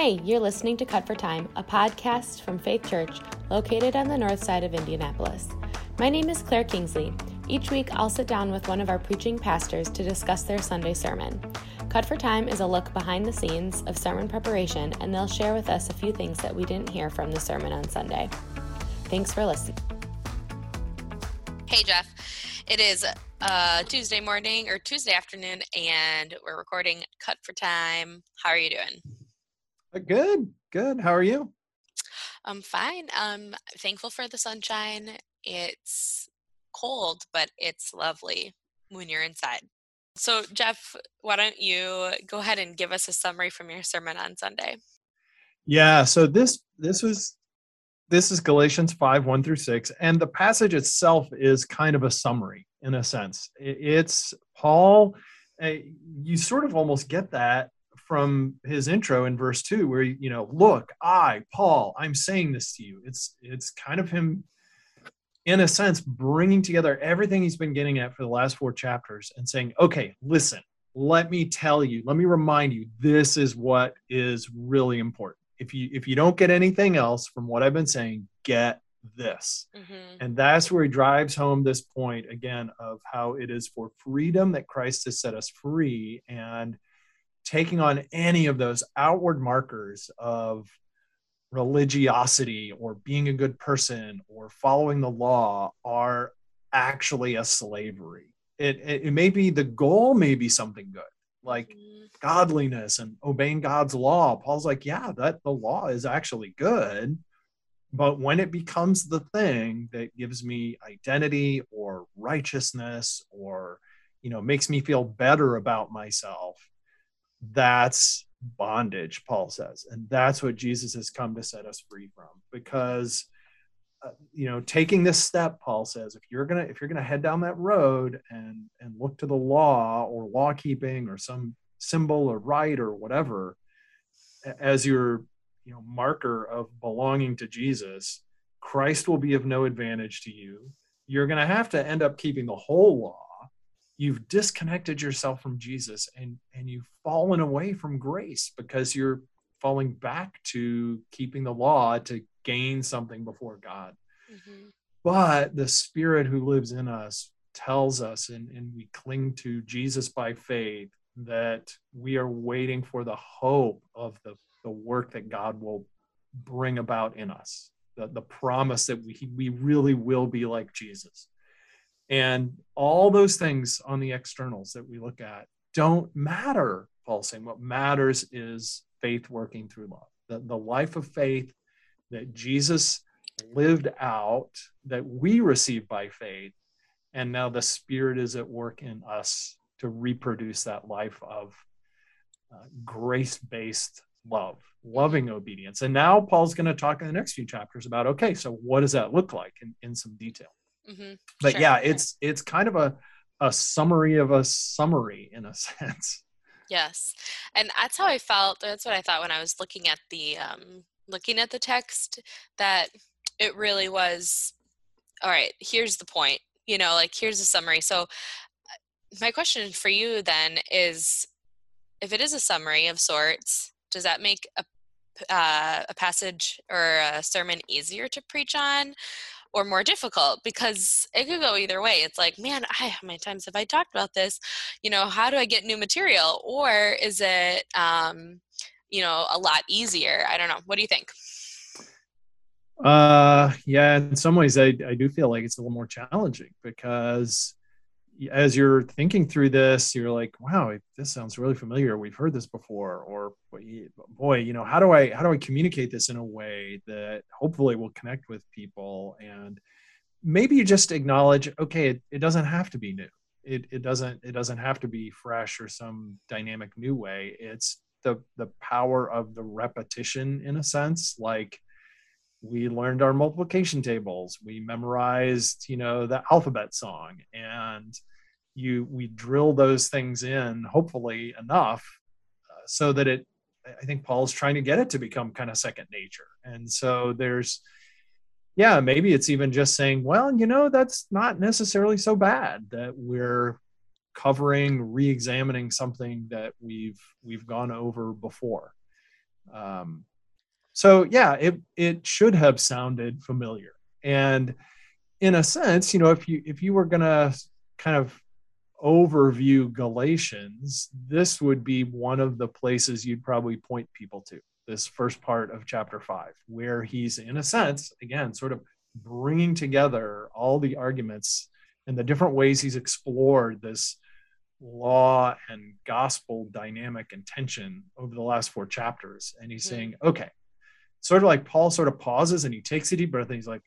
Hey, you're listening to Cut for Time, a podcast from Faith Church located on the north side of Indianapolis. My name is Claire Kingsley. Each week, I'll sit down with one of our preaching pastors to discuss their Sunday sermon. Cut for Time is a look behind the scenes of sermon preparation, and they'll share with us a few things that we didn't hear from the sermon on Sunday. Thanks for listening. Hey, Jeff. It is uh, Tuesday morning or Tuesday afternoon, and we're recording Cut for Time. How are you doing? Uh, good, good. How are you? I'm fine. I'm thankful for the sunshine. It's cold, but it's lovely when you're inside. So, Jeff, why don't you go ahead and give us a summary from your sermon on Sunday? Yeah. So this this was this is Galatians five one through six, and the passage itself is kind of a summary in a sense. It's Paul. Eh, you sort of almost get that from his intro in verse 2 where you know look i paul i'm saying this to you. It's it's kind of him in a sense bringing together everything he's been getting at for the last four chapters and saying okay listen let me tell you let me remind you this is what is really important. If you if you don't get anything else from what i've been saying get this. Mm-hmm. and that's where he drives home this point again of how it is for freedom that christ has set us free and taking on any of those outward markers of religiosity or being a good person or following the law are actually a slavery. It, it, it may be the goal, may be something good, like mm-hmm. godliness and obeying God's law. Paul's like, yeah, that the law is actually good. But when it becomes the thing that gives me identity or righteousness or, you know, makes me feel better about myself, that's bondage paul says. And that's what jesus has come to set us free from. Because uh, you know taking this step paul says if you're gonna if you're gonna head down that road and and look to the law or law keeping or some symbol or rite or whatever as your you know marker of belonging to jesus christ will be of no advantage to you. You're to have to end up keeping the whole law you've disconnected yourself from Jesus and and you've fallen away from grace because you're falling back to keeping the law to gain something before God. Mm-hmm. But the spirit who lives in us tells us and, and we cling to Jesus by faith that we are waiting for the hope of the, the work that God will bring about in us. The, the promise that we, we really will be like Jesus. And all those things on the externals that we look at don't matter, Paul's saying. What matters is faith working through love. The, the life of faith that Jesus lived out, that we receive by faith, and now the Spirit is at work in us to reproduce that life of uh, grace based love, loving obedience. And now Paul's going to talk in the next few chapters about okay, so what does that look like in, in some detail? Mm-hmm. But sure. yeah, it's it's kind of a a summary of a summary in a sense. Yes, and that's how I felt. That's what I thought when I was looking at the um, looking at the text. That it really was. All right, here's the point. You know, like here's a summary. So, my question for you then is, if it is a summary of sorts, does that make a uh, a passage or a sermon easier to preach on or more difficult because it could go either way. It's like, man, I how many times have I talked about this? You know, how do I get new material? Or is it um, you know, a lot easier? I don't know. What do you think? Uh yeah, in some ways I, I do feel like it's a little more challenging because as you're thinking through this, you're like, wow, this sounds really familiar. We've heard this before. Or boy, you know, how do I how do I communicate this in a way that hopefully will connect with people? And maybe you just acknowledge, okay, it, it doesn't have to be new. It it doesn't it doesn't have to be fresh or some dynamic new way. It's the the power of the repetition in a sense, like we learned our multiplication tables we memorized you know the alphabet song and you we drill those things in hopefully enough uh, so that it i think paul's trying to get it to become kind of second nature and so there's yeah maybe it's even just saying well you know that's not necessarily so bad that we're covering re-examining something that we've we've gone over before Um, so yeah, it it should have sounded familiar. And in a sense, you know, if you if you were gonna kind of overview Galatians, this would be one of the places you'd probably point people to. This first part of chapter five, where he's in a sense, again, sort of bringing together all the arguments and the different ways he's explored this law and gospel dynamic and tension over the last four chapters. And he's mm-hmm. saying, okay, sort of like Paul sort of pauses and he takes a deep breath and he's like,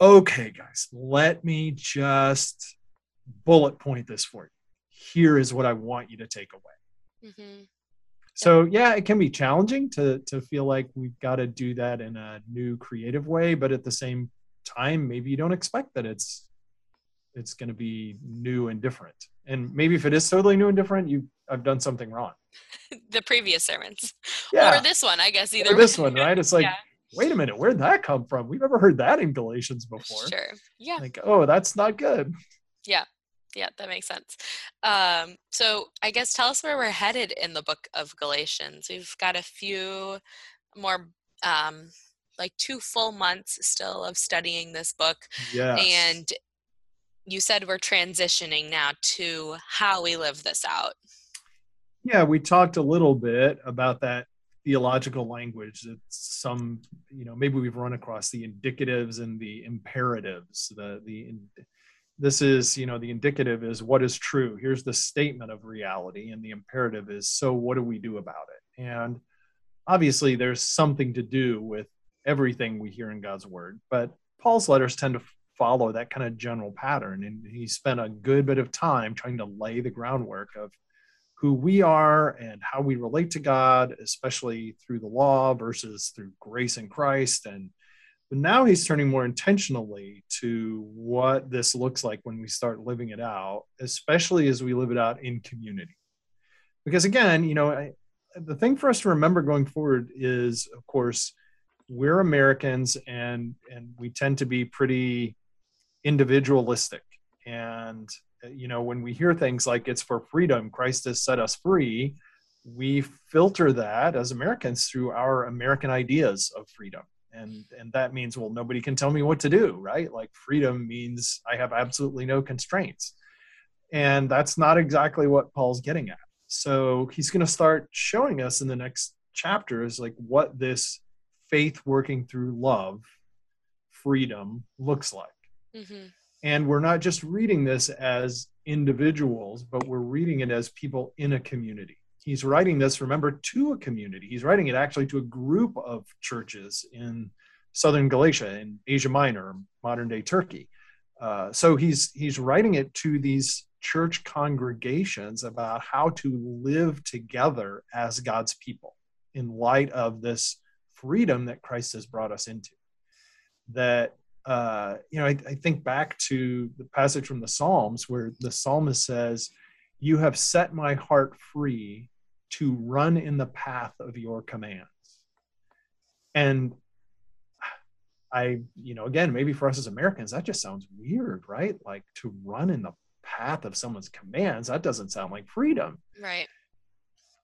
okay, guys, let me just bullet point this for you. Here is what I want you to take away. Mm-hmm. So yeah, it can be challenging to to feel like we've got to do that in a new creative way, but at the same time, maybe you don't expect that it's it's going to be new and different. And maybe if it is totally new and different, you I've done something wrong. the previous sermons, yeah. or this one, I guess either. Or this one, right? It's like, yeah. wait a minute, where'd that come from? We've never heard that in Galatians before. Sure. Yeah. Like, oh, that's not good. Yeah. Yeah, that makes sense. Um, so I guess tell us where we're headed in the book of Galatians. We've got a few more um, like two full months still of studying this book. Yes. And you said we're transitioning now to how we live this out. Yeah, we talked a little bit about that theological language that some, you know, maybe we've run across the indicatives and the imperatives. The the this is, you know, the indicative is what is true. Here's the statement of reality, and the imperative is so what do we do about it? And obviously, there's something to do with everything we hear in God's word, but Paul's letters tend to follow that kind of general pattern. And he spent a good bit of time trying to lay the groundwork of who we are and how we relate to God, especially through the law versus through grace in Christ. And but now he's turning more intentionally to what this looks like when we start living it out, especially as we live it out in community. Because again, you know, I, the thing for us to remember going forward is, of course, we're Americans and and we tend to be pretty individualistic and you know when we hear things like it's for freedom christ has set us free we filter that as americans through our american ideas of freedom and and that means well nobody can tell me what to do right like freedom means i have absolutely no constraints and that's not exactly what paul's getting at so he's going to start showing us in the next chapter is like what this faith working through love freedom looks like Mm-hmm. And we're not just reading this as individuals, but we're reading it as people in a community. He's writing this, remember, to a community. He's writing it actually to a group of churches in southern Galatia, in Asia Minor, modern day Turkey. Uh, so he's he's writing it to these church congregations about how to live together as God's people in light of this freedom that Christ has brought us into. That uh, you know, I, I, think back to the passage from the Psalms where the psalmist says, You have set my heart free to run in the path of your commands. And I, you know, again, maybe for us as Americans, that just sounds weird, right? Like to run in the path of someone's commands, that doesn't sound like freedom. Right.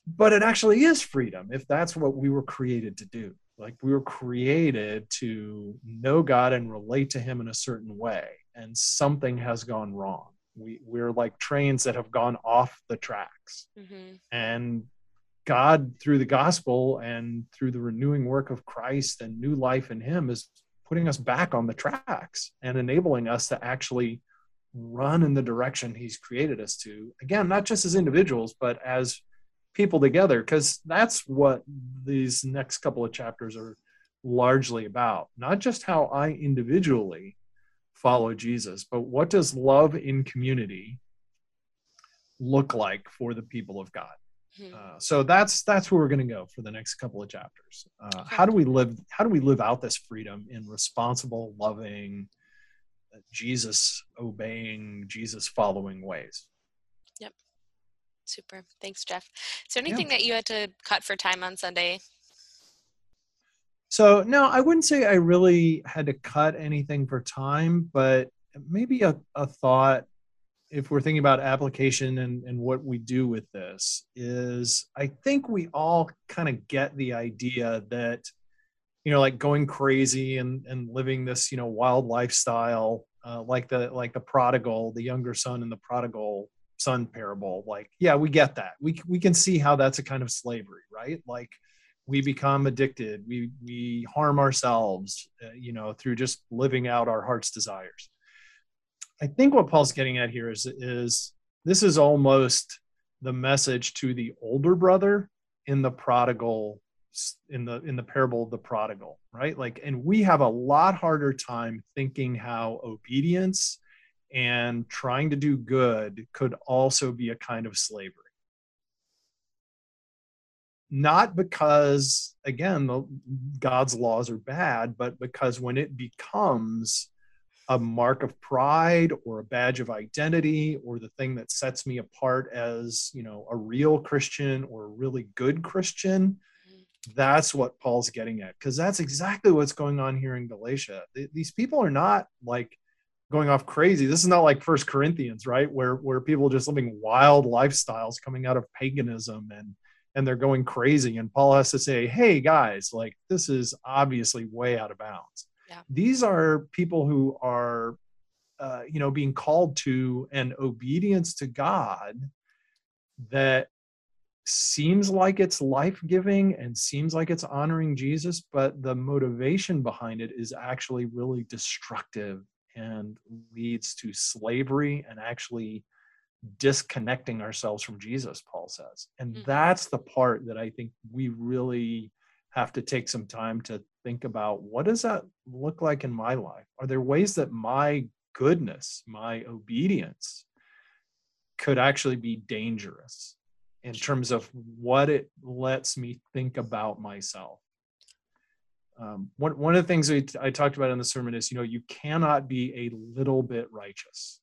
But it actually is freedom if that's what we were created to do. Like we were created to know God and relate to Him in a certain way, and something has gone wrong. We we're like trains that have gone off the tracks, mm-hmm. and God, through the gospel and through the renewing work of Christ and new life in Him, is putting us back on the tracks and enabling us to actually run in the direction He's created us to. Again, not just as individuals, but as people together because that's what these next couple of chapters are largely about not just how i individually follow jesus but what does love in community look like for the people of god. Uh, so that's that's where we're going to go for the next couple of chapters uh, how do we live how do we live out this freedom in responsible loving uh, jesus obeying jesus following ways Yep. Super. Thanks, Jeff. Is there anything yeah. that you had to cut for time on Sunday? So, no, I wouldn't say I really had to cut anything for time, but maybe a, a thought if we're thinking about application and, and what we do with this is i think we all kind of get the idea that you know like going crazy and and living this you know wild lifestyle uh, like the like the prodigal the younger son and the prodigal son parable like yeah we get that. We we can see how that's a kind of slavery right? Like we become addicted. We we harm ourselves uh, you know through just living out our heart's desires i think what paul's getting at here is is this is almost the message to the older brother in the prodigal in the in the parable of the prodigal right? Like and we have a lot harder time thinking how obedience and trying to do good could also be a kind of slavery. Not because again the, god's laws are bad but because when it becomes a mark of pride or a badge of identity or the thing that sets me apart as you know a real christian or a really good christian that's what paul's getting at because that's exactly what's going on here in galatia. These people are not like going off crazy. This is not like first corinthians right where where people are just living wild lifestyles coming out of paganism and and they're going crazy and paul has to say hey guys like this is obviously way out of bounds yeah. these are people who are uh, you know being called to an obedience to god that seems like it's life-giving and seems like it's honoring jesus but the motivation behind it is actually really destructive and leads to slavery and actually disconnecting ourselves from Jesus, Paul says. And mm-hmm. that's the part that I think we really have to take some time to think about what does that look like in my life? Are there ways that my goodness, my obedience could actually be dangerous in terms of what it lets me think about myself? Um, one, one of the things we, I talked about in the sermon is, you know, you cannot be a little bit righteous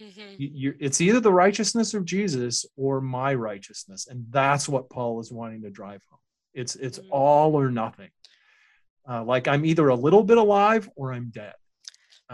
Mm-hmm. You, it's either the righteousness of Jesus or my righteousness, and that's what Paul is wanting to drive home. It's it's mm-hmm. all or nothing. Uh, like I'm either a little bit alive or I'm dead.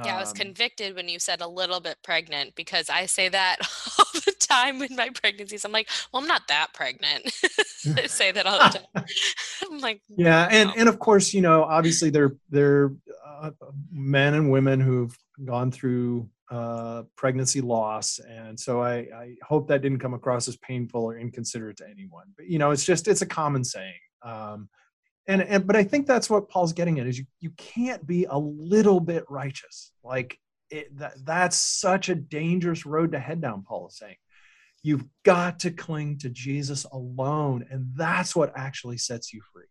Yeah, I was um, convicted when you said a little bit pregnant because I say that all the time in my pregnancies. I'm like, well, I'm not that pregnant. I say that all the time. I'm like, yeah, and and of course, you know, obviously they're they're uh, men and women who've gone through uh, pregnancy loss, and so I, I, hope that didn't come across as painful or inconsiderate to anyone. But you know, it's just it's a common saying. Um, and, and but I think that's what Paul's getting at is you you can't be a little bit righteous. Like it, that that's such a dangerous road to head down. Paul is saying. You've got to cling to Jesus alone, and that's what actually sets you free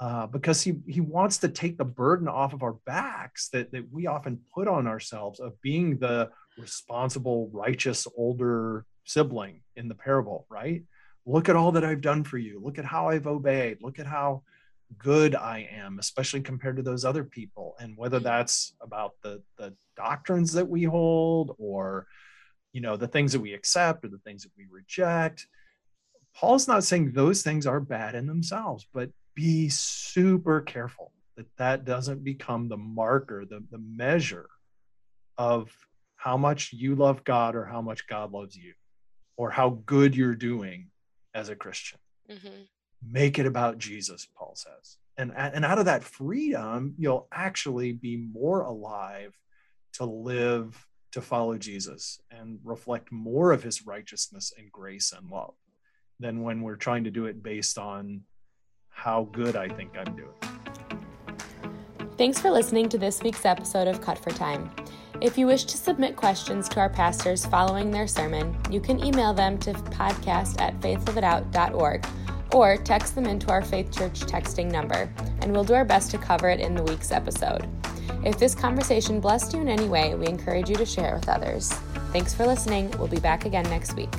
uh, because he, he wants to take the burden off of our backs that, that we often put on ourselves of being the responsible, righteous older sibling in the parable, right? Look at all that I've done for you. Look at how I've obeyed. Look at how good I am, especially compared to those other people. And whether mm-hmm. that's about the, the doctrines that we hold or, you know, the things that we accept or the things that we reject. Paul's not saying those things are bad in themselves, but be super careful that that doesn't become the marker, the, the measure of how much you love God or how much God loves you or how good you're doing as a Christian. Mm-hmm. Make it about Jesus, Paul says. And, and out of that freedom, you'll actually be more alive to live to follow Jesus and reflect more of his righteousness and grace and love than when we're trying to do it based on how good I think I'm doing. Thanks for listening to this week's episode of Cut for Time. If you wish to submit questions to our pastors following their sermon, you can email them to podcast at faithliveitout.org or text them into our Faith Church texting number, and we'll do our best to cover it in the week's episode. If this conversation blessed you in any way, we encourage you to share it with others. Thanks for listening. We'll be back again next week.